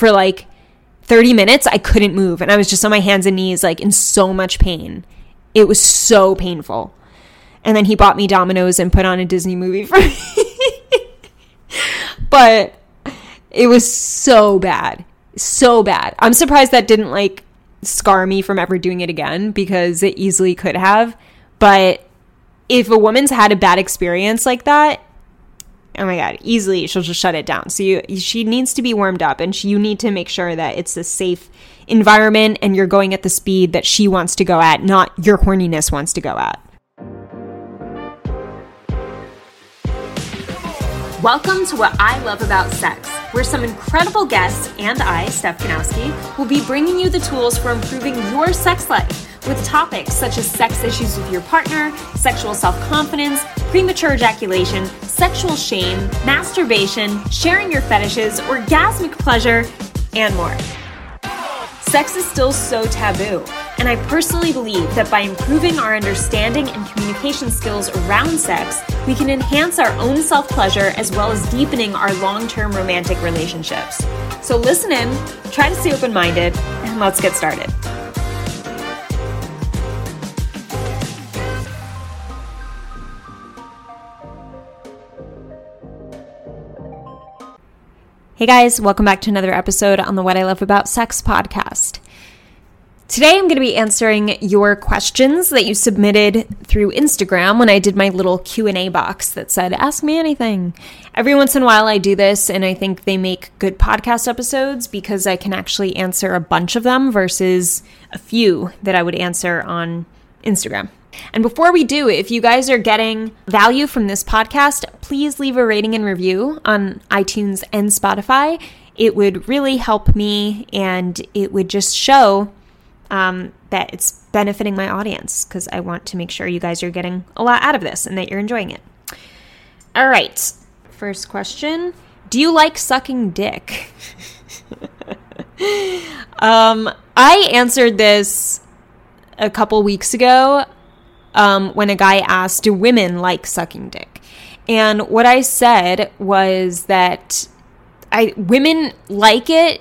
for like 30 minutes. I couldn't move. And I was just on my hands and knees, like in so much pain. It was so painful. And then he bought me Domino's and put on a Disney movie for me. but it was so bad. So bad. I'm surprised that didn't like scar me from ever doing it again because it easily could have. But if a woman's had a bad experience like that, oh my god, easily she'll just shut it down. So you she needs to be warmed up and she, you need to make sure that it's a safe environment and you're going at the speed that she wants to go at, not your horniness wants to go at. Welcome to What I Love About Sex, where some incredible guests and I, Steph Ganowski, will be bringing you the tools for improving your sex life with topics such as sex issues with your partner, sexual self confidence, premature ejaculation, sexual shame, masturbation, sharing your fetishes, orgasmic pleasure, and more. Sex is still so taboo, and I personally believe that by improving our understanding and communication skills around sex, we can enhance our own self pleasure as well as deepening our long term romantic relationships. So listen in, try to stay open minded, and let's get started. Hey guys, welcome back to another episode on the What I Love About Sex podcast. Today I'm going to be answering your questions that you submitted through Instagram when I did my little Q&A box that said ask me anything. Every once in a while I do this and I think they make good podcast episodes because I can actually answer a bunch of them versus a few that I would answer on Instagram. And before we do, if you guys are getting value from this podcast, please leave a rating and review on iTunes and Spotify. It would really help me and it would just show um, that it's benefiting my audience because I want to make sure you guys are getting a lot out of this and that you're enjoying it. All right, first question Do you like sucking dick? um, I answered this a couple weeks ago um, when a guy asked, Do women like sucking dick? And what I said was that I women like it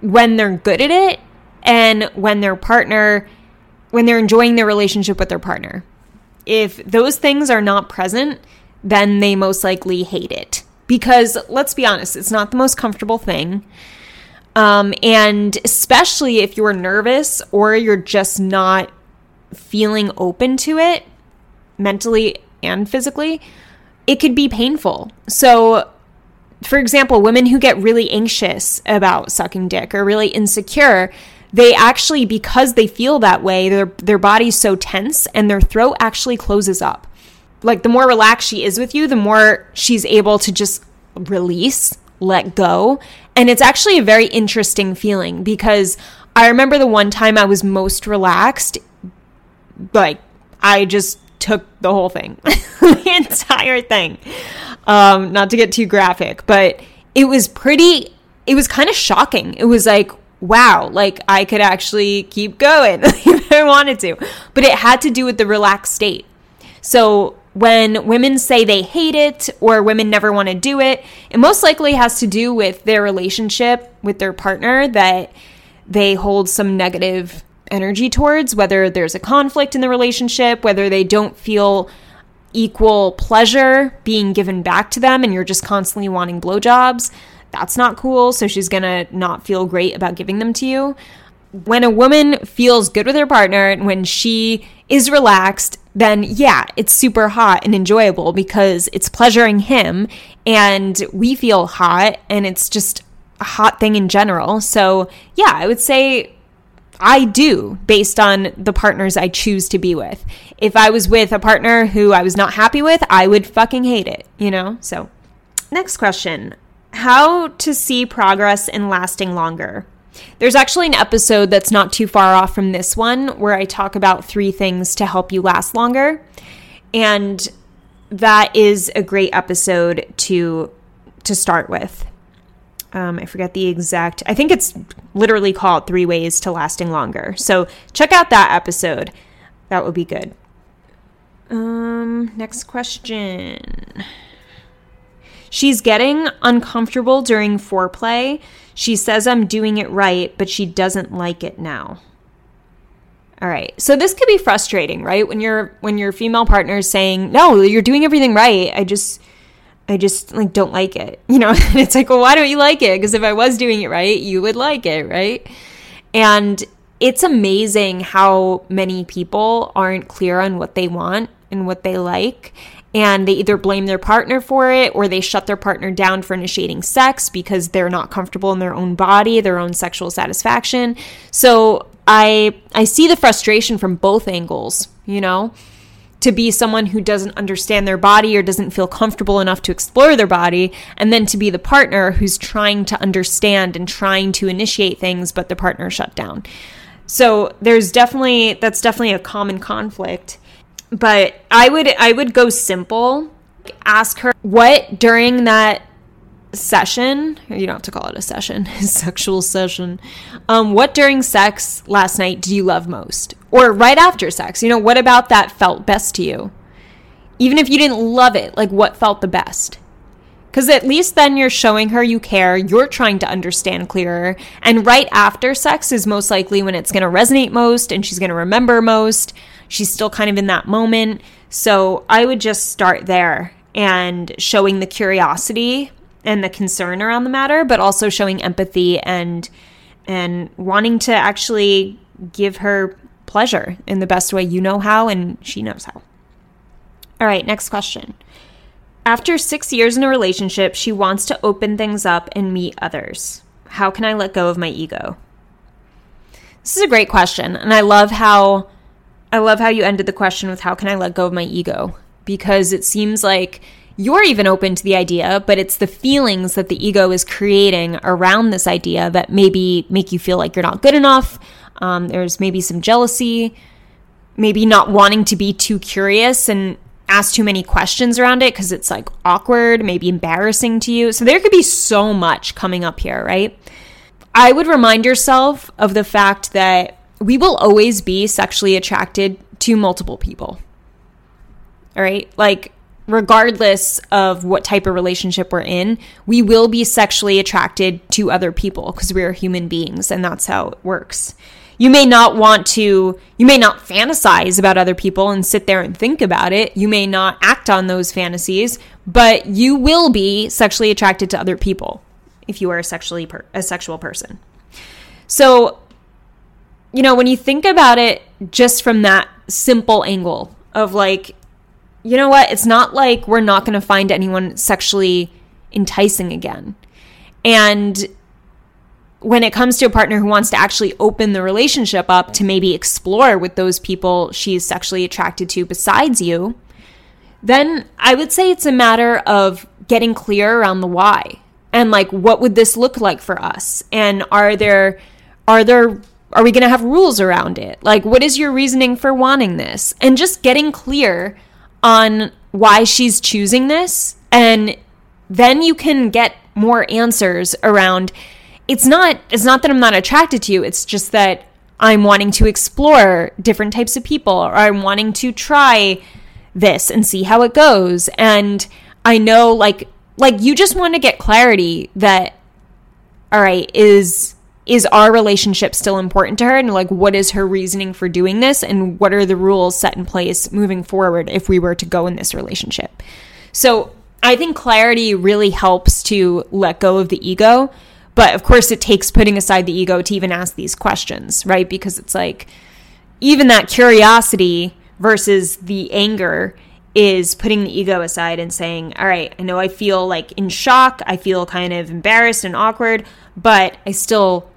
when they're good at it and when their partner when they're enjoying their relationship with their partner. If those things are not present, then they most likely hate it. Because let's be honest, it's not the most comfortable thing. Um, and especially if you're nervous or you're just not feeling open to it mentally and physically, it could be painful. So, for example, women who get really anxious about sucking dick or really insecure, they actually because they feel that way, their their body's so tense and their throat actually closes up. Like the more relaxed she is with you, the more she's able to just release, let go, and it's actually a very interesting feeling because I remember the one time I was most relaxed like I just took the whole thing, the entire thing. Um, not to get too graphic, but it was pretty. It was kind of shocking. It was like, wow, like I could actually keep going if I wanted to, but it had to do with the relaxed state. So when women say they hate it or women never want to do it, it most likely has to do with their relationship with their partner that they hold some negative energy towards, whether there's a conflict in the relationship, whether they don't feel equal pleasure being given back to them and you're just constantly wanting blowjobs. That's not cool. So she's gonna not feel great about giving them to you. When a woman feels good with her partner and when she is relaxed, then yeah, it's super hot and enjoyable because it's pleasuring him and we feel hot and it's just a hot thing in general. So yeah, I would say I do based on the partners I choose to be with. If I was with a partner who I was not happy with, I would fucking hate it, you know? So, next question How to see progress in lasting longer? There's actually an episode that's not too far off from this one where I talk about three things to help you last longer. And that is a great episode to to start with. Um, I forget the exact, I think it's literally called Three Ways to Lasting Longer. So check out that episode. That would be good. Um, next question. She's getting uncomfortable during foreplay. She says I'm doing it right, but she doesn't like it now. All right. So this could be frustrating, right? When your when your female partner is saying, "No, you're doing everything right. I just I just like don't like it." You know, and it's like, "Well, why don't you like it? Because if I was doing it right, you would like it, right?" And it's amazing how many people aren't clear on what they want and what they like and they either blame their partner for it or they shut their partner down for initiating sex because they're not comfortable in their own body, their own sexual satisfaction. So I I see the frustration from both angles, you know? To be someone who doesn't understand their body or doesn't feel comfortable enough to explore their body, and then to be the partner who's trying to understand and trying to initiate things, but the partner shut down. So there's definitely, that's definitely a common conflict but I would I would go simple. Ask her what during that session, you don't have to call it a session, sexual session. Um, what during sex last night do you love most? Or right after sex, you know, what about that felt best to you? Even if you didn't love it, like what felt the best? Because at least then you're showing her you care, you're trying to understand clearer. And right after sex is most likely when it's going to resonate most and she's going to remember most. She's still kind of in that moment. So I would just start there and showing the curiosity and the concern around the matter, but also showing empathy and and wanting to actually give her pleasure in the best way you know how and she knows how. All right, next question. After six years in a relationship, she wants to open things up and meet others. How can I let go of my ego? This is a great question, and I love how I love how you ended the question with how can I let go of my ego? Because it seems like you're even open to the idea, but it's the feelings that the ego is creating around this idea that maybe make you feel like you're not good enough. Um, there's maybe some jealousy, maybe not wanting to be too curious and ask too many questions around it because it's like awkward, maybe embarrassing to you. So there could be so much coming up here, right? I would remind yourself of the fact that we will always be sexually attracted to multiple people. All right? Like, regardless of what type of relationship we're in, we will be sexually attracted to other people because we are human beings and that's how it works. You may not want to, you may not fantasize about other people and sit there and think about it. You may not act on those fantasies, but you will be sexually attracted to other people if you are a sexually per- a sexual person. So you know, when you think about it just from that simple angle of like, you know what? It's not like we're not going to find anyone sexually enticing again. And when it comes to a partner who wants to actually open the relationship up to maybe explore with those people she's sexually attracted to besides you, then I would say it's a matter of getting clear around the why and like what would this look like for us and are there are there are we going to have rules around it? Like, what is your reasoning for wanting this? And just getting clear on why she's choosing this. And then you can get more answers around it's not it's not that I'm not attracted to you, it's just that I'm wanting to explore different types of people or I'm wanting to try this and see how it goes. And I know like like you just want to get clarity that all right, is is our relationship still important to her? And like what is her reasoning for doing this? And what are the rules set in place moving forward if we were to go in this relationship? So i think clarity really helps to let go of the ego. But of course it takes putting aside the ego to even ask these questions right? Because it's like even that curiosity versus the anger is putting the ego aside and saying, All right, I know I feel like in shock. I feel kind of embarrassed and awkward, but I still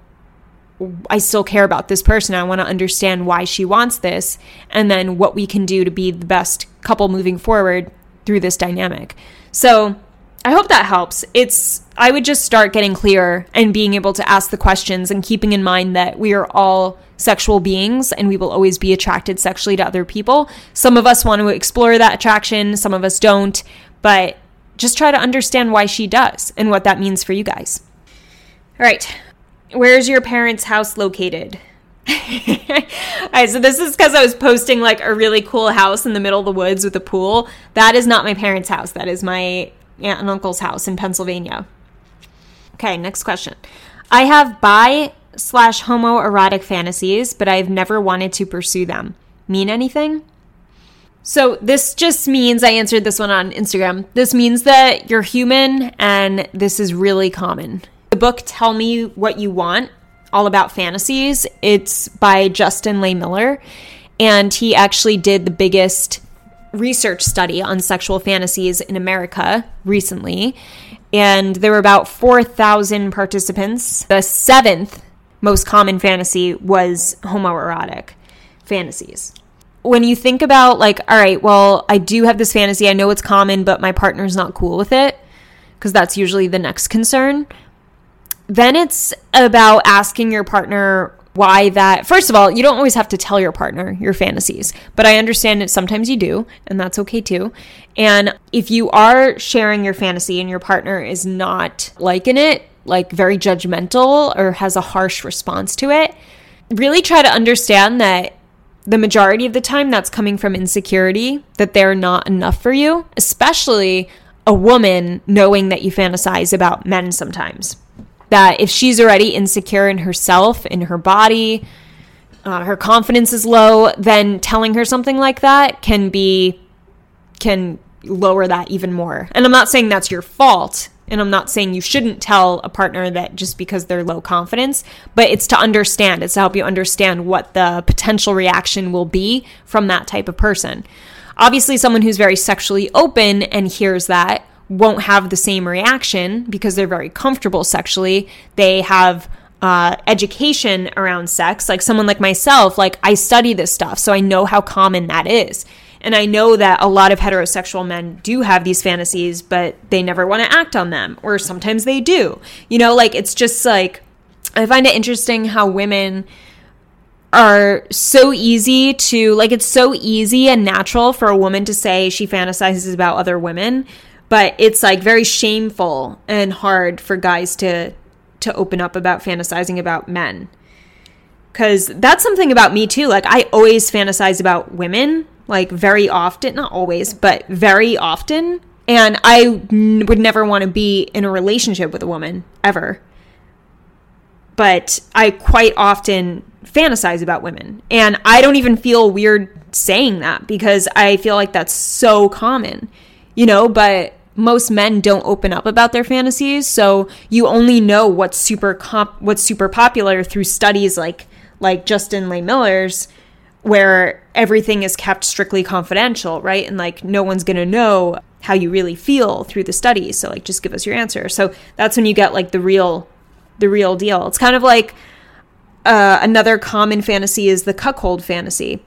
I still care about this person. I want to understand why she wants this and then what we can do to be the best couple moving forward through this dynamic. So, I hope that helps. It's I would just start getting clearer and being able to ask the questions and keeping in mind that we are all sexual beings and we will always be attracted sexually to other people. Some of us want to explore that attraction, some of us don't, but just try to understand why she does and what that means for you guys. All right. Where's your parents' house located? All right, so this is because I was posting like a really cool house in the middle of the woods with a pool. That is not my parents' house. That is my aunt and uncle's house in Pennsylvania. Okay, next question. I have bi slash homoerotic fantasies, but I've never wanted to pursue them. Mean anything? So, this just means I answered this one on Instagram. This means that you're human and this is really common. Book Tell Me What You Want, all about fantasies, it's by Justin Lay Lehmiller. And he actually did the biggest research study on sexual fantasies in America recently. And there were about 4,000 participants. The seventh most common fantasy was homoerotic fantasies when you think about like all right well i do have this fantasy i know it's common but my partner's not cool with it because that's usually the next concern then it's about asking your partner why that first of all you don't always have to tell your partner your fantasies but i understand that sometimes you do and that's okay too and if you are sharing your fantasy and your partner is not liking it like very judgmental or has a harsh response to it really try to understand that the majority of the time that's coming from insecurity that they're not enough for you, especially a woman knowing that you fantasize about men sometimes. That if she's already insecure in herself, in her body, uh, her confidence is low, then telling her something like that can be, can lower that even more. And I'm not saying that's your fault. And I'm not saying you shouldn't tell a partner that just because they're low confidence, but it's to understand. It's to help you understand what the potential reaction will be from that type of person. Obviously, someone who's very sexually open and hears that won't have the same reaction because they're very comfortable sexually. They have uh, education around sex. Like someone like myself, like I study this stuff, so I know how common that is. And I know that a lot of heterosexual men do have these fantasies, but they never want to act on them, or sometimes they do. You know, like it's just like, I find it interesting how women are so easy to, like, it's so easy and natural for a woman to say she fantasizes about other women, but it's like very shameful and hard for guys to to open up about fantasizing about men because that's something about me too like i always fantasize about women like very often, not always, but very often. And I n- would never want to be in a relationship with a woman ever. But I quite often fantasize about women. And I don't even feel weird saying that because I feel like that's so common, you know, but most men don't open up about their fantasies so you only know what's super comp- what's super popular through studies like like Justin Lehmiller's where everything is kept strictly confidential, right? And like no one's going to know how you really feel through the studies. So like just give us your answer. So that's when you get like the real the real deal. It's kind of like uh, another common fantasy is the cuckold fantasy.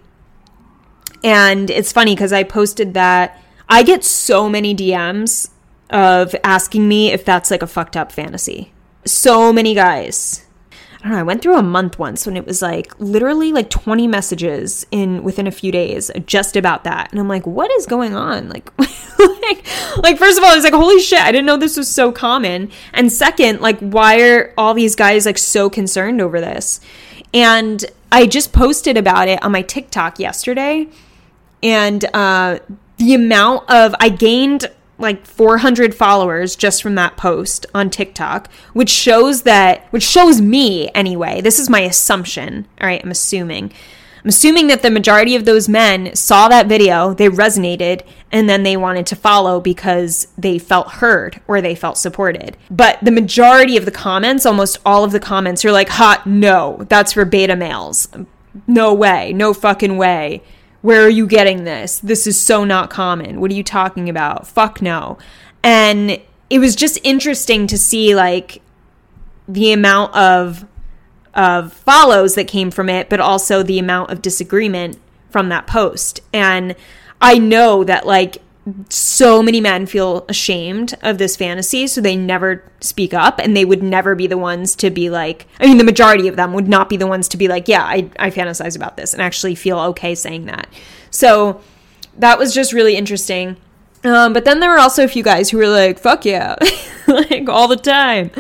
And it's funny because I posted that I get so many DMs of asking me if that's like a fucked up fantasy. So many guys I don't know, I went through a month once when it was like literally like 20 messages in within a few days just about that. And I'm like, what is going on? Like, like, like, first of all, I was like, holy shit, I didn't know this was so common. And second, like, why are all these guys like so concerned over this? And I just posted about it on my TikTok yesterday. And uh, the amount of, I gained like 400 followers just from that post on TikTok, which shows that, which shows me anyway, this is my assumption. All right, I'm assuming. I'm assuming that the majority of those men saw that video, they resonated, and then they wanted to follow because they felt heard or they felt supported. But the majority of the comments, almost all of the comments, are like, hot, no, that's for beta males. No way, no fucking way. Where are you getting this? This is so not common. What are you talking about? Fuck no. And it was just interesting to see like the amount of of follows that came from it, but also the amount of disagreement from that post. And I know that like so many men feel ashamed of this fantasy, so they never speak up and they would never be the ones to be like, I mean, the majority of them would not be the ones to be like, yeah, I, I fantasize about this and actually feel okay saying that. So that was just really interesting. Um, but then there were also a few guys who were like, fuck yeah, like all the time.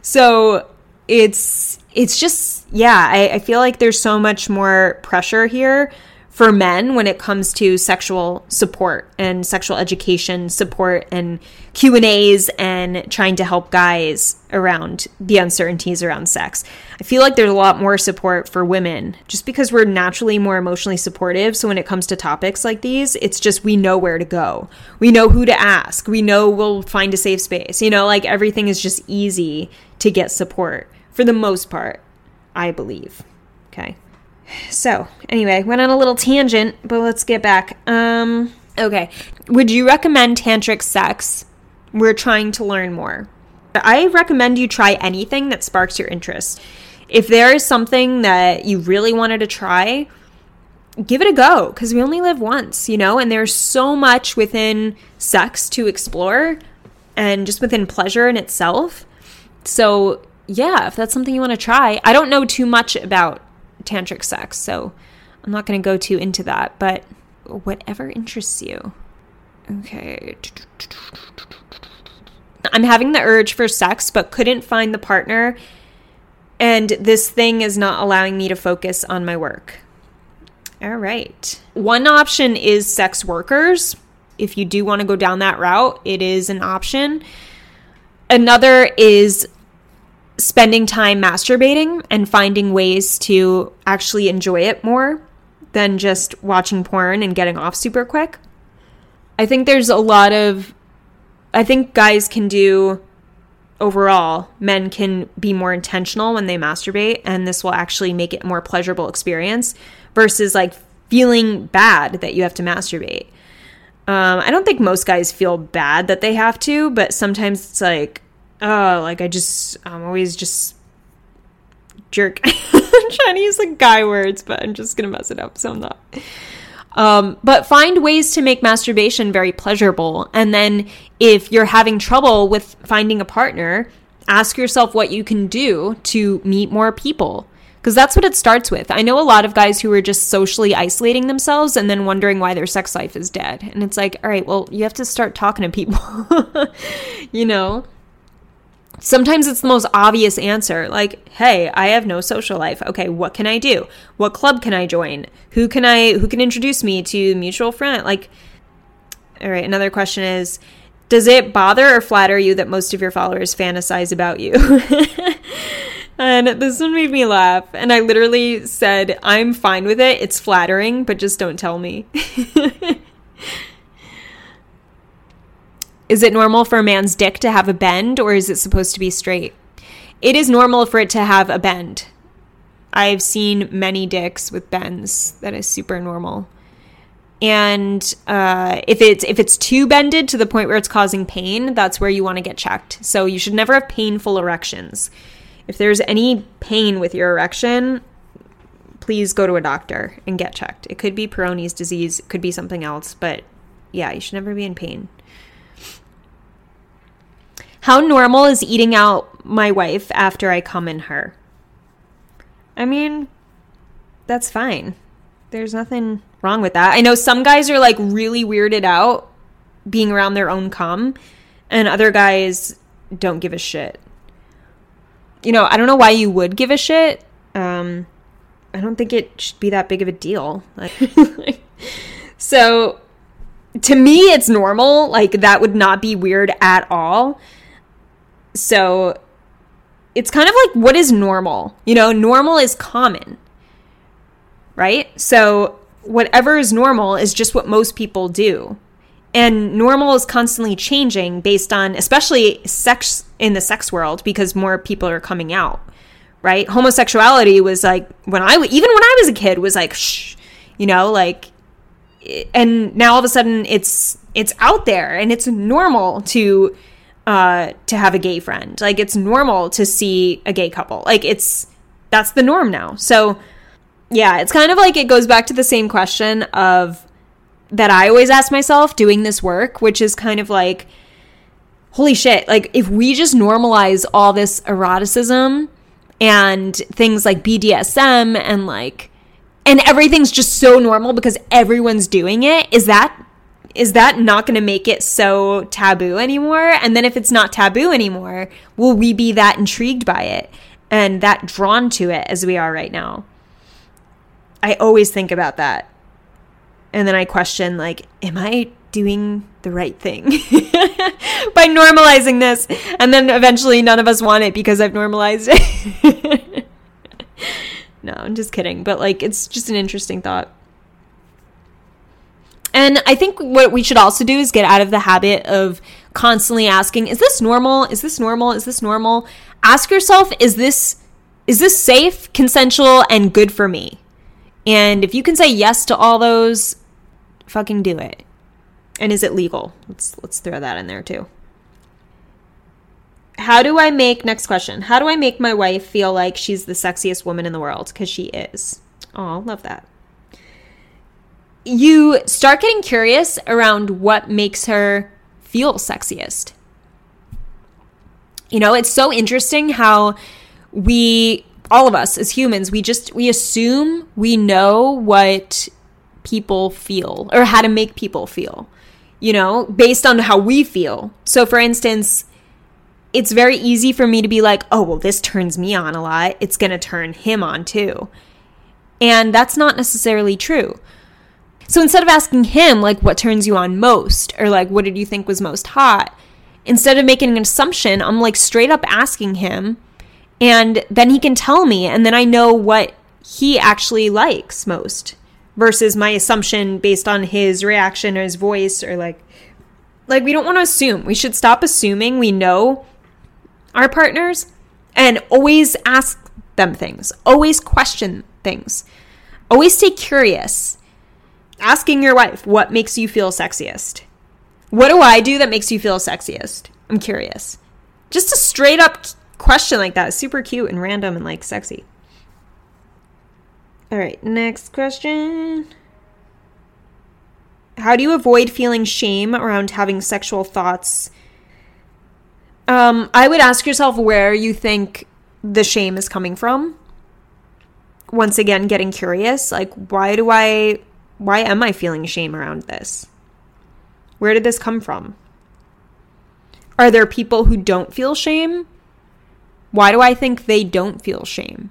So it's, it's just, yeah, I, I feel like there's so much more pressure here for men when it comes to sexual support and sexual education support and Q&As and trying to help guys around the uncertainties around sex. I feel like there's a lot more support for women just because we're naturally more emotionally supportive. So when it comes to topics like these, it's just we know where to go. We know who to ask. We know we'll find a safe space. You know, like everything is just easy to get support for the most part, I believe. Okay. So, anyway, went on a little tangent, but let's get back. Um, okay. Would you recommend tantric sex? We're trying to learn more. I recommend you try anything that sparks your interest. If there is something that you really wanted to try, give it a go because we only live once, you know, and there's so much within sex to explore and just within pleasure in itself. So, yeah, if that's something you want to try, I don't know too much about tantric sex. So I'm not going to go too into that, but whatever interests you. Okay. I'm having the urge for sex, but couldn't find the partner. And this thing is not allowing me to focus on my work. All right. One option is sex workers. If you do want to go down that route, it is an option. Another is spending time masturbating and finding ways to actually enjoy it more than just watching porn and getting off super quick. I think there's a lot of I think guys can do overall, men can be more intentional when they masturbate and this will actually make it a more pleasurable experience versus like feeling bad that you have to masturbate. Um, I don't think most guys feel bad that they have to, but sometimes it's like, oh, like I just, I'm always just jerk. I'm trying to use like guy words, but I'm just gonna mess it up, so I'm not. Um, but find ways to make masturbation very pleasurable. And then if you're having trouble with finding a partner, ask yourself what you can do to meet more people. Because that's what it starts with. I know a lot of guys who are just socially isolating themselves and then wondering why their sex life is dead. And it's like, all right, well, you have to start talking to people, you know? Sometimes it's the most obvious answer, like, "Hey, I have no social life. Okay, what can I do? What club can I join? Who can I who can introduce me to mutual friend?" Like All right, another question is, does it bother or flatter you that most of your followers fantasize about you? and this one made me laugh, and I literally said, "I'm fine with it. It's flattering, but just don't tell me." Is it normal for a man's dick to have a bend or is it supposed to be straight? It is normal for it to have a bend. I've seen many dicks with bends. That is super normal. And uh, if it's if it's too bended to the point where it's causing pain, that's where you want to get checked. So you should never have painful erections. If there's any pain with your erection, please go to a doctor and get checked. It could be Peyronie's disease, it could be something else, but yeah, you should never be in pain. How normal is eating out my wife after I come in her? I mean, that's fine. There's nothing wrong with that. I know some guys are like really weirded out being around their own cum, and other guys don't give a shit. You know, I don't know why you would give a shit. Um, I don't think it should be that big of a deal. Like, so to me, it's normal. Like, that would not be weird at all. So it's kind of like what is normal? You know, normal is common, right? So whatever is normal is just what most people do. And normal is constantly changing based on, especially sex in the sex world, because more people are coming out, right? Homosexuality was like, when I, even when I was a kid, was like, shh, you know, like, and now all of a sudden it's, it's out there and it's normal to, uh, to have a gay friend. Like it's normal to see a gay couple. Like it's that's the norm now. So yeah, it's kind of like it goes back to the same question of that I always ask myself doing this work, which is kind of like holy shit, like if we just normalize all this eroticism and things like BDSM and like and everything's just so normal because everyone's doing it, is that is that not going to make it so taboo anymore? And then if it's not taboo anymore, will we be that intrigued by it and that drawn to it as we are right now? I always think about that. And then I question, like, am I doing the right thing by normalizing this? And then eventually none of us want it because I've normalized it. no, I'm just kidding. But like, it's just an interesting thought. And I think what we should also do is get out of the habit of constantly asking, is this normal? Is this normal? Is this normal? Ask yourself, is this is this safe, consensual, and good for me? And if you can say yes to all those, fucking do it. And is it legal? Let's let's throw that in there too. How do I make next question? How do I make my wife feel like she's the sexiest woman in the world cuz she is? Oh, love that. You start getting curious around what makes her feel sexiest. You know, it's so interesting how we all of us as humans, we just we assume we know what people feel or how to make people feel, you know, based on how we feel. So for instance, it's very easy for me to be like, "Oh, well this turns me on a lot. It's going to turn him on too." And that's not necessarily true. So instead of asking him like what turns you on most or like what did you think was most hot, instead of making an assumption, I'm like straight up asking him and then he can tell me, and then I know what he actually likes most versus my assumption based on his reaction or his voice or like like we don't want to assume. We should stop assuming we know our partners and always ask them things. Always question things. Always stay curious. Asking your wife, what makes you feel sexiest? What do I do that makes you feel sexiest? I'm curious. Just a straight up question like that. Super cute and random and like sexy. All right, next question. How do you avoid feeling shame around having sexual thoughts? Um, I would ask yourself where you think the shame is coming from. Once again, getting curious, like why do I why am I feeling shame around this? Where did this come from? Are there people who don't feel shame? Why do I think they don't feel shame?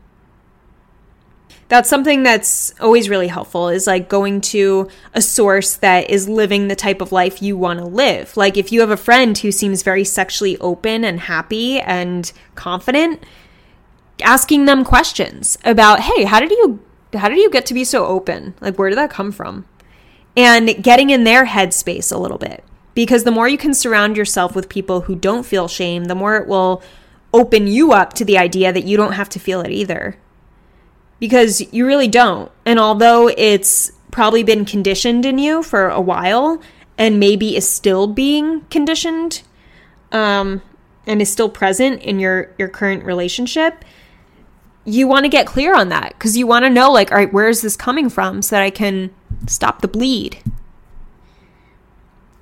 That's something that's always really helpful is like going to a source that is living the type of life you want to live. Like if you have a friend who seems very sexually open and happy and confident, asking them questions about, "Hey, how did you how did you get to be so open? Like where did that come from?" And getting in their headspace a little bit. Because the more you can surround yourself with people who don't feel shame, the more it will open you up to the idea that you don't have to feel it either. Because you really don't. And although it's probably been conditioned in you for a while and maybe is still being conditioned um, and is still present in your, your current relationship, you want to get clear on that because you want to know, like, all right, where is this coming from so that I can stop the bleed?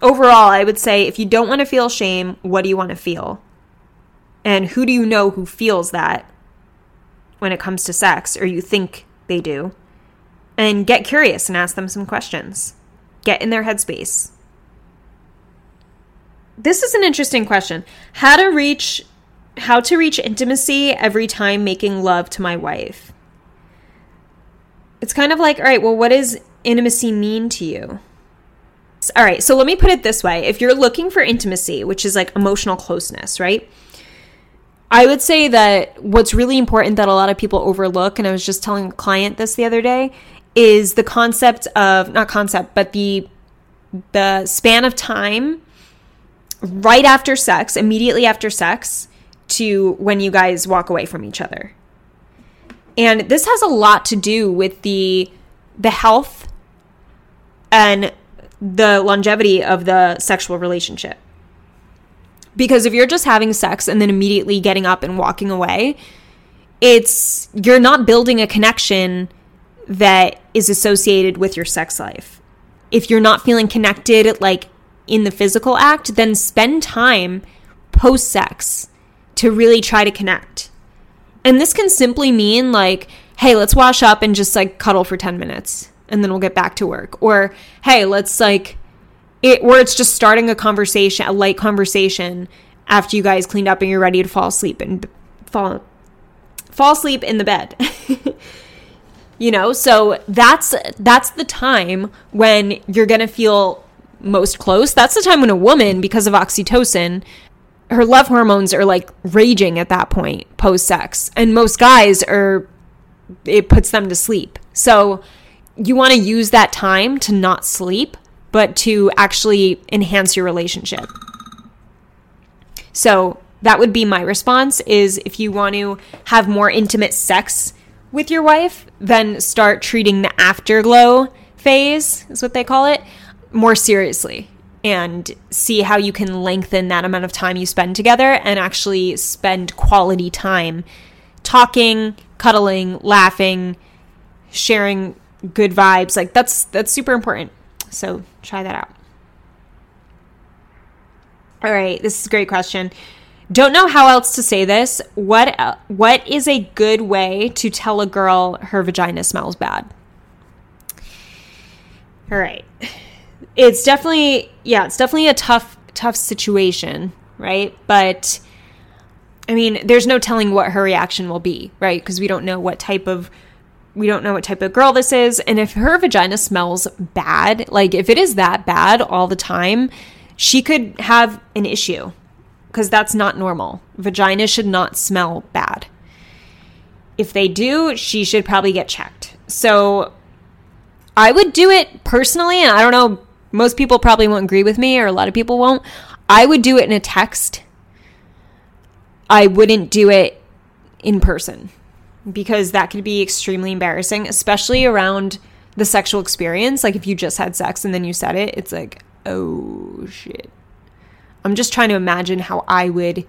Overall, I would say if you don't want to feel shame, what do you want to feel? And who do you know who feels that when it comes to sex, or you think they do? And get curious and ask them some questions. Get in their headspace. This is an interesting question. How to reach how to reach intimacy every time making love to my wife. It's kind of like, all right, well, what does intimacy mean to you? All right, so let me put it this way. If you're looking for intimacy, which is like emotional closeness, right? I would say that what's really important that a lot of people overlook, and I was just telling a client this the other day, is the concept of not concept, but the the span of time right after sex, immediately after sex, to when you guys walk away from each other. And this has a lot to do with the the health and the longevity of the sexual relationship. Because if you're just having sex and then immediately getting up and walking away, it's you're not building a connection that is associated with your sex life. If you're not feeling connected like in the physical act, then spend time post sex to really try to connect. And this can simply mean like, hey, let's wash up and just like cuddle for 10 minutes and then we'll get back to work. Or, hey, let's like it where it's just starting a conversation, a light conversation after you guys cleaned up and you're ready to fall asleep and fall fall asleep in the bed. You know, so that's that's the time when you're going to feel most close. That's the time when a woman because of oxytocin her love hormones are like raging at that point post sex. And most guys are it puts them to sleep. So you want to use that time to not sleep, but to actually enhance your relationship. So that would be my response is if you want to have more intimate sex with your wife, then start treating the afterglow phase, is what they call it, more seriously and see how you can lengthen that amount of time you spend together and actually spend quality time talking, cuddling, laughing, sharing good vibes. Like that's that's super important. So, try that out. All right, this is a great question. Don't know how else to say this. What what is a good way to tell a girl her vagina smells bad? All right. It's definitely yeah, it's definitely a tough tough situation, right? But I mean, there's no telling what her reaction will be, right? Because we don't know what type of we don't know what type of girl this is and if her vagina smells bad, like if it is that bad all the time, she could have an issue because that's not normal. Vagina should not smell bad. If they do, she should probably get checked. So I would do it personally, and I don't know, most people probably won't agree with me, or a lot of people won't. I would do it in a text. I wouldn't do it in person because that could be extremely embarrassing, especially around the sexual experience. Like if you just had sex and then you said it, it's like, oh shit. I'm just trying to imagine how I would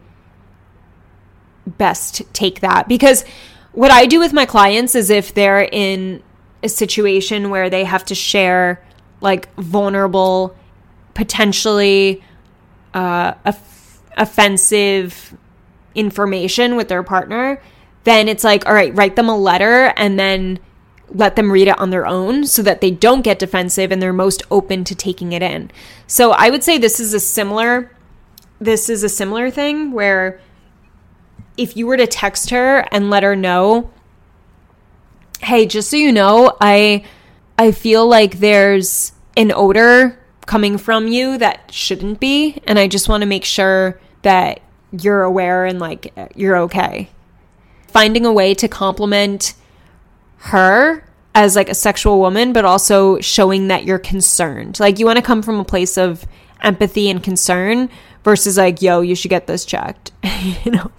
best take that because what I do with my clients is if they're in a situation where they have to share like vulnerable, potentially uh, off- offensive information with their partner, then it's like, all right, write them a letter and then let them read it on their own so that they don't get defensive and they're most open to taking it in. So I would say this is a similar this is a similar thing where if you were to text her and let her know, "Hey, just so you know, I I feel like there's an odor coming from you that shouldn't be and I just want to make sure that you're aware and like you're okay." Finding a way to compliment her as like a sexual woman, but also showing that you're concerned. Like you want to come from a place of empathy and concern versus like, yo, you should get this checked. you know?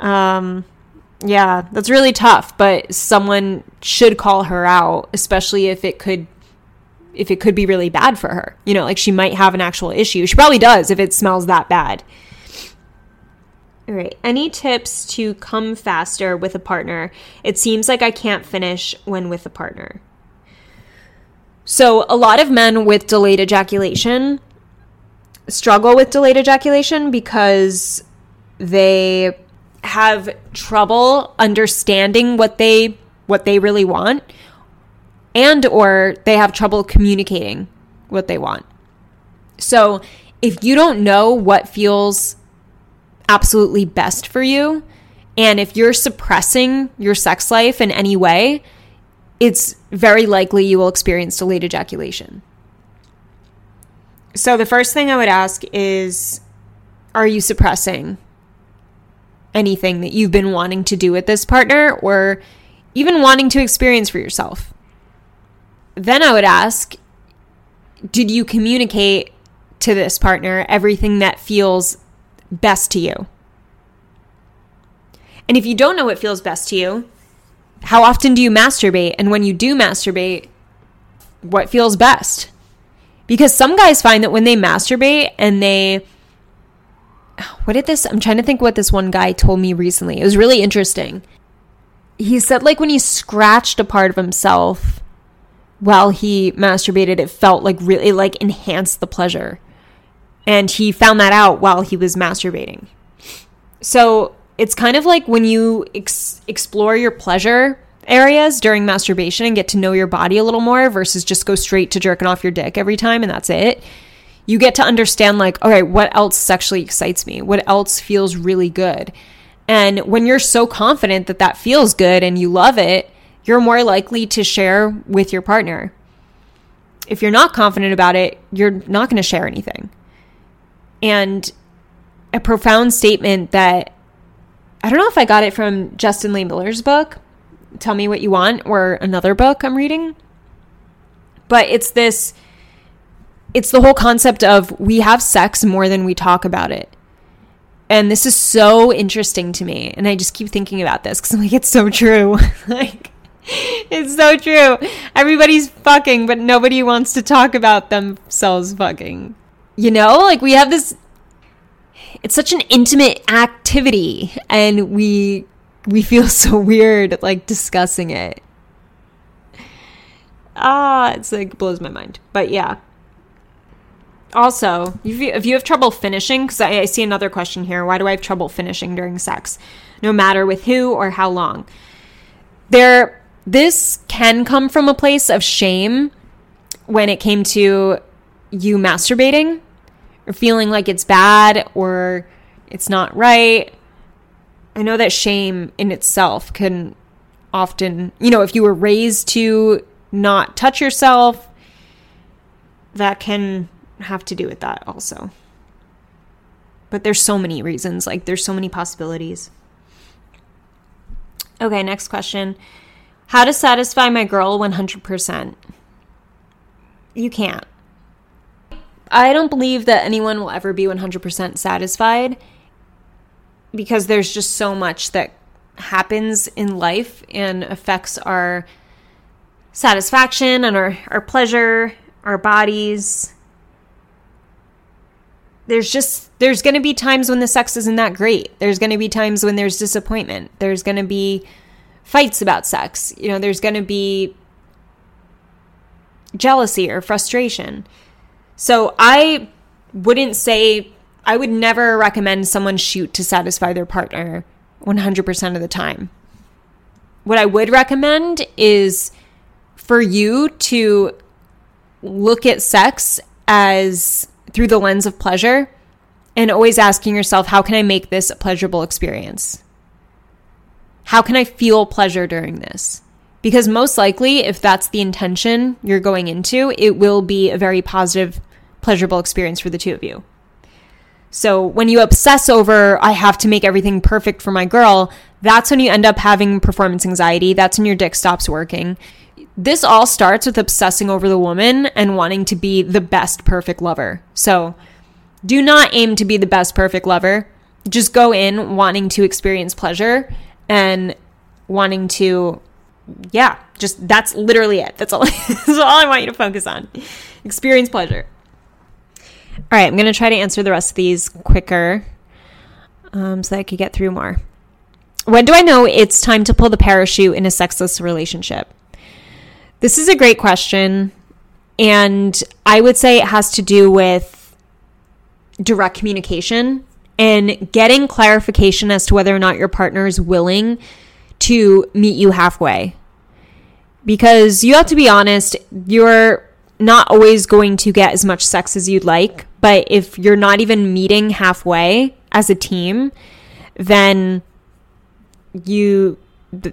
um yeah, that's really tough, but someone should call her out, especially if it could if it could be really bad for her. You know, like she might have an actual issue. She probably does if it smells that bad. All right. Any tips to come faster with a partner? It seems like I can't finish when with a partner. So, a lot of men with delayed ejaculation struggle with delayed ejaculation because they have trouble understanding what they what they really want and or they have trouble communicating what they want. So, if you don't know what feels absolutely best for you. And if you're suppressing your sex life in any way, it's very likely you will experience delayed ejaculation. So, the first thing I would ask is Are you suppressing anything that you've been wanting to do with this partner or even wanting to experience for yourself? Then I would ask Did you communicate to this partner everything that feels best to you. And if you don't know what feels best to you, how often do you masturbate? And when you do masturbate, what feels best? Because some guys find that when they masturbate and they what did this I'm trying to think what this one guy told me recently. It was really interesting. He said like when he scratched a part of himself while he masturbated, it felt like really like enhanced the pleasure. And he found that out while he was masturbating. So it's kind of like when you ex- explore your pleasure areas during masturbation and get to know your body a little more versus just go straight to jerking off your dick every time and that's it. You get to understand, like, okay what else sexually excites me? What else feels really good? And when you're so confident that that feels good and you love it, you're more likely to share with your partner. If you're not confident about it, you're not going to share anything. And a profound statement that I don't know if I got it from Justin Lehmiller's book, Tell Me What You Want, or another book I'm reading. But it's this it's the whole concept of we have sex more than we talk about it. And this is so interesting to me. And I just keep thinking about this because I'm like, it's so true. like, it's so true. Everybody's fucking, but nobody wants to talk about themselves fucking. You know, like we have this it's such an intimate activity and we we feel so weird like discussing it. Ah, it's like blows my mind. But yeah. Also, if you, have trouble finishing, because I, I see another question here, why do I have trouble finishing during sex, no matter with who or how long? There, this can come from a place of shame when it came to you masturbating or feeling like it's bad or it's not right. I know that shame in itself can often, you know, if you were raised to not touch yourself, that can have to do with that also. But there's so many reasons, like there's so many possibilities. Okay, next question. How to satisfy my girl 100%? You can't. I don't believe that anyone will ever be 100% satisfied because there's just so much that happens in life and affects our satisfaction and our, our pleasure, our bodies. There's just, there's going to be times when the sex isn't that great. There's going to be times when there's disappointment. There's going to be fights about sex. You know, there's going to be jealousy or frustration. So I wouldn't say, I would never recommend someone shoot to satisfy their partner 100% of the time. What I would recommend is for you to look at sex as through the lens of pleasure and always asking yourself, how can I make this a pleasurable experience? How can I feel pleasure during this? Because most likely, if that's the intention you're going into, it will be a very positive pleasurable experience for the two of you. So when you obsess over, I have to make everything perfect for my girl, that's when you end up having performance anxiety. That's when your dick stops working. This all starts with obsessing over the woman and wanting to be the best perfect lover. So do not aim to be the best perfect lover. Just go in wanting to experience pleasure and wanting to, yeah, just that's literally it. That's all, that's all I want you to focus on. Experience pleasure. All right, I'm going to try to answer the rest of these quicker um, so that I could get through more. When do I know it's time to pull the parachute in a sexless relationship? This is a great question. And I would say it has to do with direct communication and getting clarification as to whether or not your partner is willing to meet you halfway. Because you have to be honest, you're not always going to get as much sex as you'd like. But if you're not even meeting halfway as a team, then you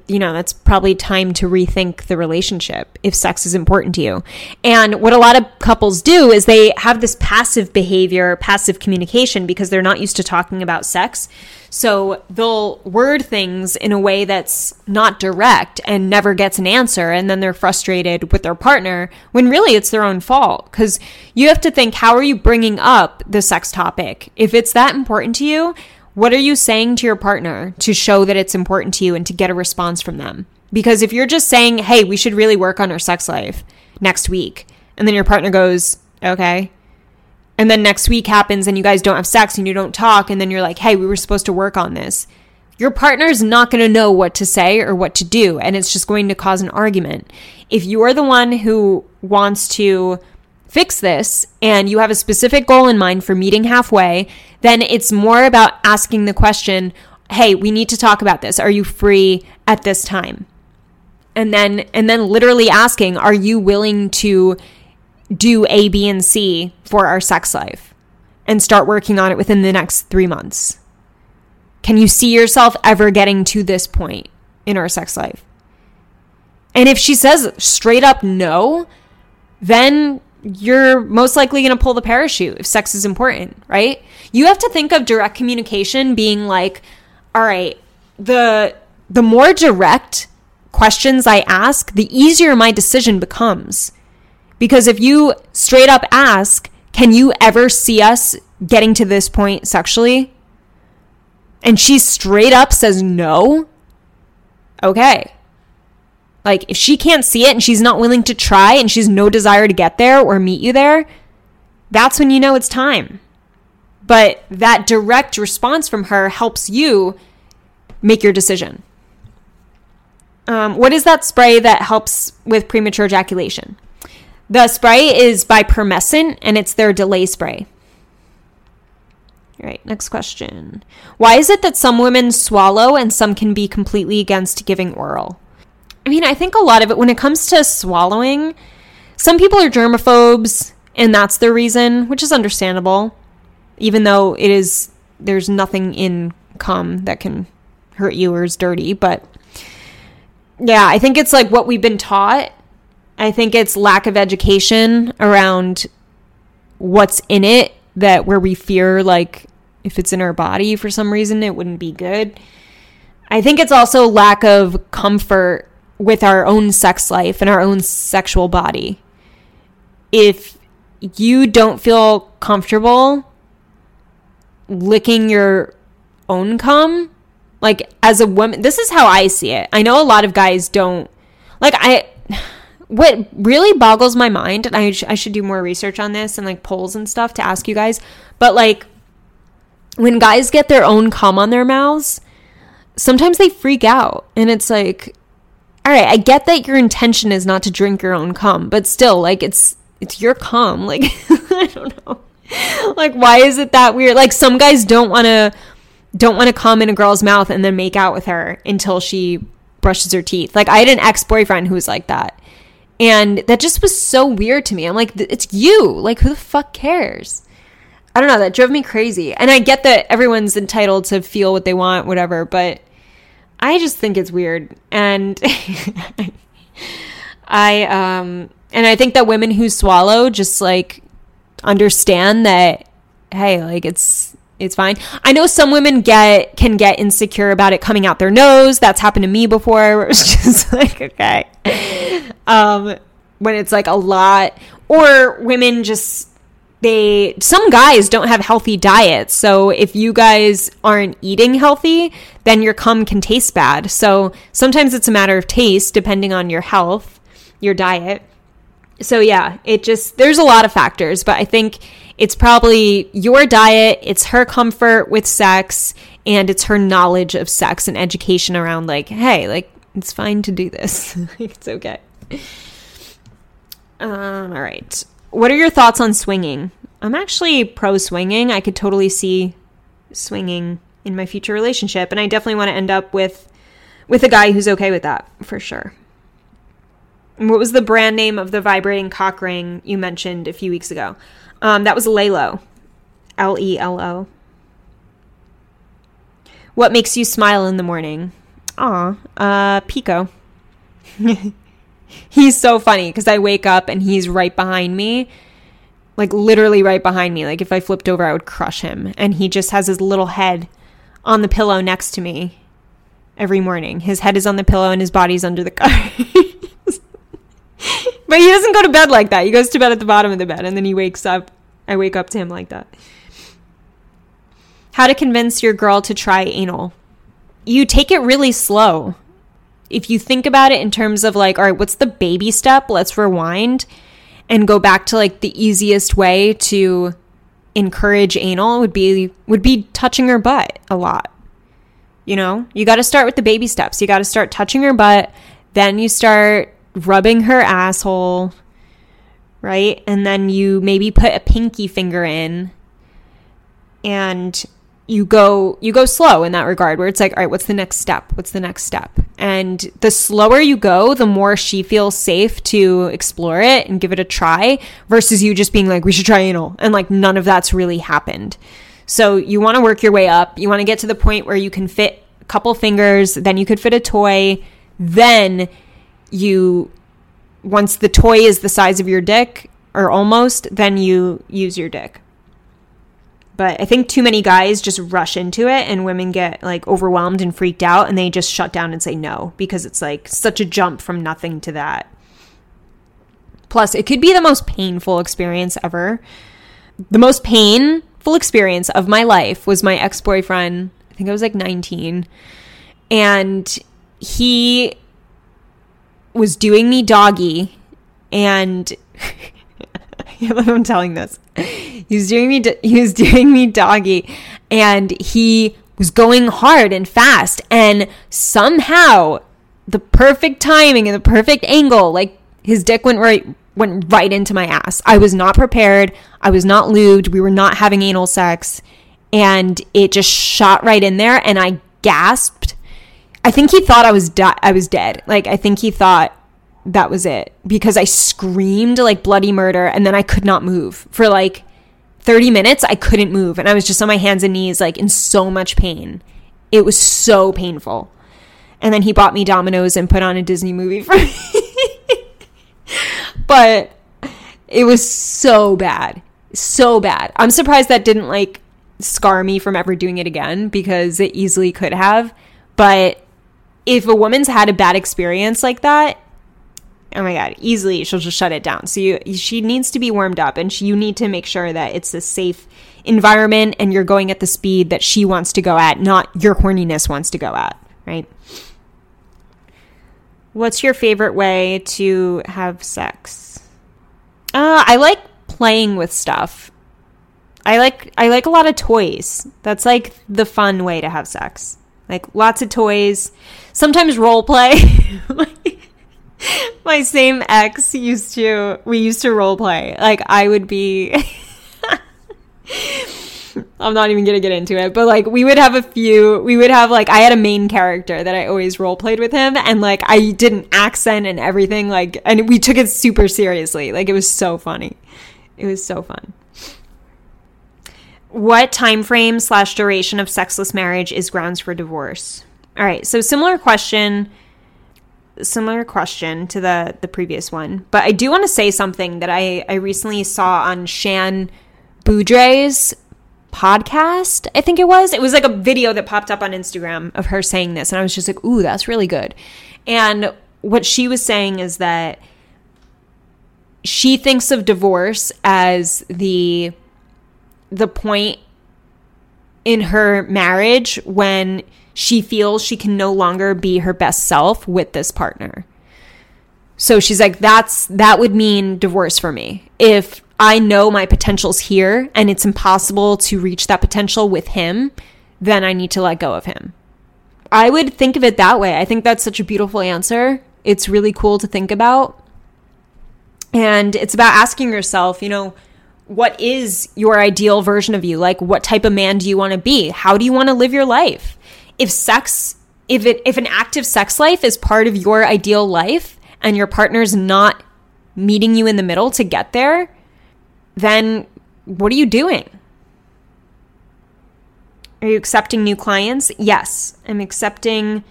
you know, that's probably time to rethink the relationship if sex is important to you. And what a lot of couples do is they have this passive behavior, passive communication because they're not used to talking about sex. So they'll word things in a way that's not direct and never gets an answer. And then they're frustrated with their partner when really it's their own fault. Because you have to think, how are you bringing up the sex topic? If it's that important to you, what are you saying to your partner to show that it's important to you and to get a response from them? Because if you're just saying, hey, we should really work on our sex life next week, and then your partner goes, okay. And then next week happens and you guys don't have sex and you don't talk, and then you're like, hey, we were supposed to work on this. Your partner's not going to know what to say or what to do, and it's just going to cause an argument. If you're the one who wants to fix this and you have a specific goal in mind for meeting halfway, then it's more about asking the question, "Hey, we need to talk about this. Are you free at this time?" And then and then literally asking, "Are you willing to do A, B, and C for our sex life?" And start working on it within the next 3 months. Can you see yourself ever getting to this point in our sex life? And if she says straight up no, then you're most likely going to pull the parachute if sex is important, right? You have to think of direct communication being like, all right, the the more direct questions I ask, the easier my decision becomes. Because if you straight up ask, can you ever see us getting to this point sexually? And she straight up says no. Okay. Like, if she can't see it and she's not willing to try and she's no desire to get there or meet you there, that's when you know it's time. But that direct response from her helps you make your decision. Um, what is that spray that helps with premature ejaculation? The spray is by Promescent and it's their delay spray. All right, next question. Why is it that some women swallow and some can be completely against giving oral? I mean, I think a lot of it, when it comes to swallowing, some people are germaphobes and that's their reason, which is understandable, even though it is, there's nothing in cum that can hurt you or is dirty. But yeah, I think it's like what we've been taught. I think it's lack of education around what's in it that where we fear like if it's in our body for some reason it wouldn't be good. I think it's also lack of comfort with our own sex life and our own sexual body. If you don't feel comfortable licking your own cum, like as a woman, this is how I see it. I know a lot of guys don't like I what really boggles my mind, and I, sh- I should do more research on this and like polls and stuff to ask you guys, but like when guys get their own cum on their mouths, sometimes they freak out. And it's like, all right, I get that your intention is not to drink your own cum, but still, like, it's it's your cum. Like, I don't know. Like, why is it that weird? Like, some guys don't want to don't want to come in a girl's mouth and then make out with her until she brushes her teeth. Like, I had an ex boyfriend who was like that. And that just was so weird to me. I'm like, it's you. Like, who the fuck cares? I don't know. That drove me crazy. And I get that everyone's entitled to feel what they want, whatever, but I just think it's weird. And I, um, and I think that women who swallow just like understand that, hey, like it's, it's fine. I know some women get can get insecure about it coming out their nose. That's happened to me before. Where it's just like okay, um, when it's like a lot, or women just they some guys don't have healthy diets. So if you guys aren't eating healthy, then your cum can taste bad. So sometimes it's a matter of taste depending on your health, your diet. So yeah, it just there's a lot of factors, but I think it's probably your diet, it's her comfort with sex, and it's her knowledge of sex and education around, like, hey, like, it's fine to do this. it's okay. Um, all right. What are your thoughts on swinging? I'm actually pro swinging. I could totally see swinging in my future relationship, and I definitely want to end up with with a guy who's okay with that for sure. what was the brand name of the vibrating cock ring you mentioned a few weeks ago? Um, that was Lelo. L E L O. What makes you smile in the morning? Aw, uh, Pico. he's so funny because I wake up and he's right behind me. Like literally right behind me. Like if I flipped over, I would crush him. And he just has his little head on the pillow next to me every morning. His head is on the pillow and his body's under the covers. but he doesn't go to bed like that. He goes to bed at the bottom of the bed and then he wakes up I wake up to him like that. How to convince your girl to try anal. You take it really slow. If you think about it in terms of like, all right, what's the baby step? Let's rewind and go back to like the easiest way to encourage anal would be would be touching her butt a lot. You know, you got to start with the baby steps. You got to start touching her butt, then you start rubbing her asshole, right? And then you maybe put a pinky finger in and you go you go slow in that regard where it's like all right what's the next step what's the next step and the slower you go the more she feels safe to explore it and give it a try versus you just being like we should try anal. And like none of that's really happened. So you want to work your way up. You want to get to the point where you can fit a couple fingers then you could fit a toy then you once the toy is the size of your dick or almost, then you use your dick. But I think too many guys just rush into it and women get like overwhelmed and freaked out and they just shut down and say no because it's like such a jump from nothing to that. Plus, it could be the most painful experience ever. The most painful experience of my life was my ex boyfriend. I think I was like 19. And he was doing me doggy and I'm telling this. He was doing me he was doing me doggy and he was going hard and fast and somehow the perfect timing and the perfect angle like his dick went right went right into my ass. I was not prepared. I was not lubed. We were not having anal sex and it just shot right in there and I gasped. I think he thought I was di- I was dead. Like I think he thought that was it because I screamed like bloody murder and then I could not move for like 30 minutes. I couldn't move and I was just on my hands and knees, like in so much pain. It was so painful. And then he bought me Domino's and put on a Disney movie for me. but it was so bad. So bad. I'm surprised that didn't like scar me from ever doing it again because it easily could have. But if a woman's had a bad experience like that, oh my god easily she'll just shut it down. So you she needs to be warmed up and she, you need to make sure that it's a safe environment and you're going at the speed that she wants to go at not your horniness wants to go at right? What's your favorite way to have sex? Uh, i like playing with stuff. I like i like a lot of toys. That's like the fun way to have sex. Like lots of toys. Sometimes role play my same ex used to we used to role play. Like I would be I'm not even gonna get into it, but like we would have a few we would have like I had a main character that I always role played with him and like I did an accent and everything, like and we took it super seriously. Like it was so funny. It was so fun. What time frame slash duration of sexless marriage is grounds for divorce? All right, so similar question similar question to the the previous one, but I do want to say something that I I recently saw on Shan Boodram's podcast. I think it was. It was like a video that popped up on Instagram of her saying this, and I was just like, "Ooh, that's really good." And what she was saying is that she thinks of divorce as the the point in her marriage when she feels she can no longer be her best self with this partner. So she's like, that's that would mean divorce for me. If I know my potential's here and it's impossible to reach that potential with him, then I need to let go of him. I would think of it that way. I think that's such a beautiful answer. It's really cool to think about. And it's about asking yourself, you know, what is your ideal version of you? Like, what type of man do you want to be? How do you want to live your life? If sex if it if an active sex life is part of your ideal life and your partner's not meeting you in the middle to get there, then what are you doing? Are you accepting new clients? Yes, I'm accepting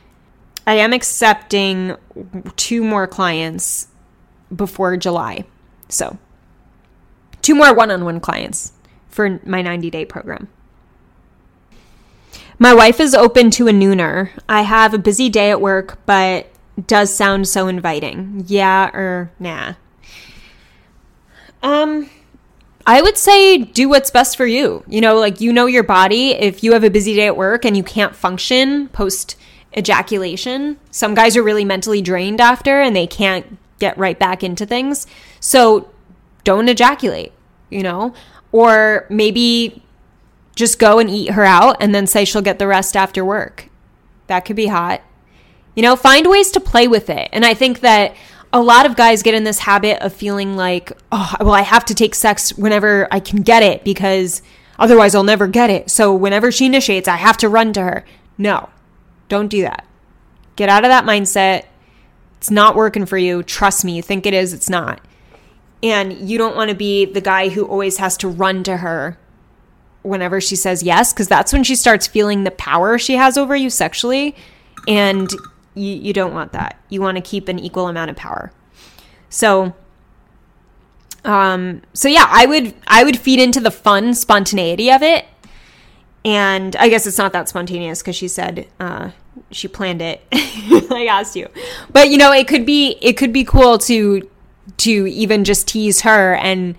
I am accepting two more clients before July. So, two more one-on-one clients for my 90-day program. My wife is open to a nooner. I have a busy day at work, but does sound so inviting. Yeah or nah? Um, I would say do what's best for you. You know, like you know your body. If you have a busy day at work and you can't function post ejaculation, some guys are really mentally drained after and they can't get right back into things. So don't ejaculate, you know? Or maybe just go and eat her out and then say she'll get the rest after work. That could be hot. You know, find ways to play with it. And I think that a lot of guys get in this habit of feeling like, oh, well, I have to take sex whenever I can get it because otherwise I'll never get it. So whenever she initiates, I have to run to her. No, don't do that. Get out of that mindset. It's not working for you. Trust me, you think it is, it's not. And you don't want to be the guy who always has to run to her whenever she says yes because that's when she starts feeling the power she has over you sexually and you, you don't want that. You want to keep an equal amount of power. So, um, so yeah, I would I would feed into the fun spontaneity of it, and I guess it's not that spontaneous because she said uh, she planned it. I asked you, but you know, it could be it could be cool to to even just tease her and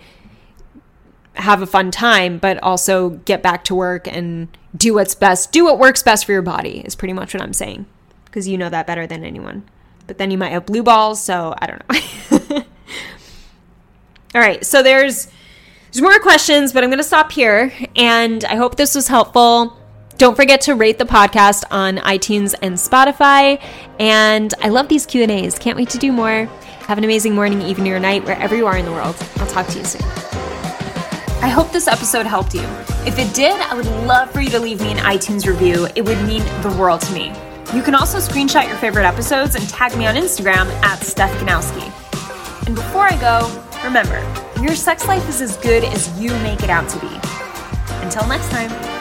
have a fun time, but also get back to work and do what's best. Do what works best for your body is pretty much what I'm saying because you know that better than anyone. But then you might have blue balls, so I don't know. All right, so there's there's more questions, but I'm going to stop here and I hope this was helpful. Don't forget to rate the podcast on iTunes and Spotify. And I love these Q&As. Can't wait to do more. Have an amazing morning, evening, or night wherever you are in the world. I'll talk to you soon. I hope this episode helped you. If it did, I would love for you to leave me an iTunes review. It would mean the world to me. You can also screenshot your favorite episodes and tag me on Instagram at Steph Ganowski. And before I go, remember, your sex life is as good as you make it out to be. Until next time.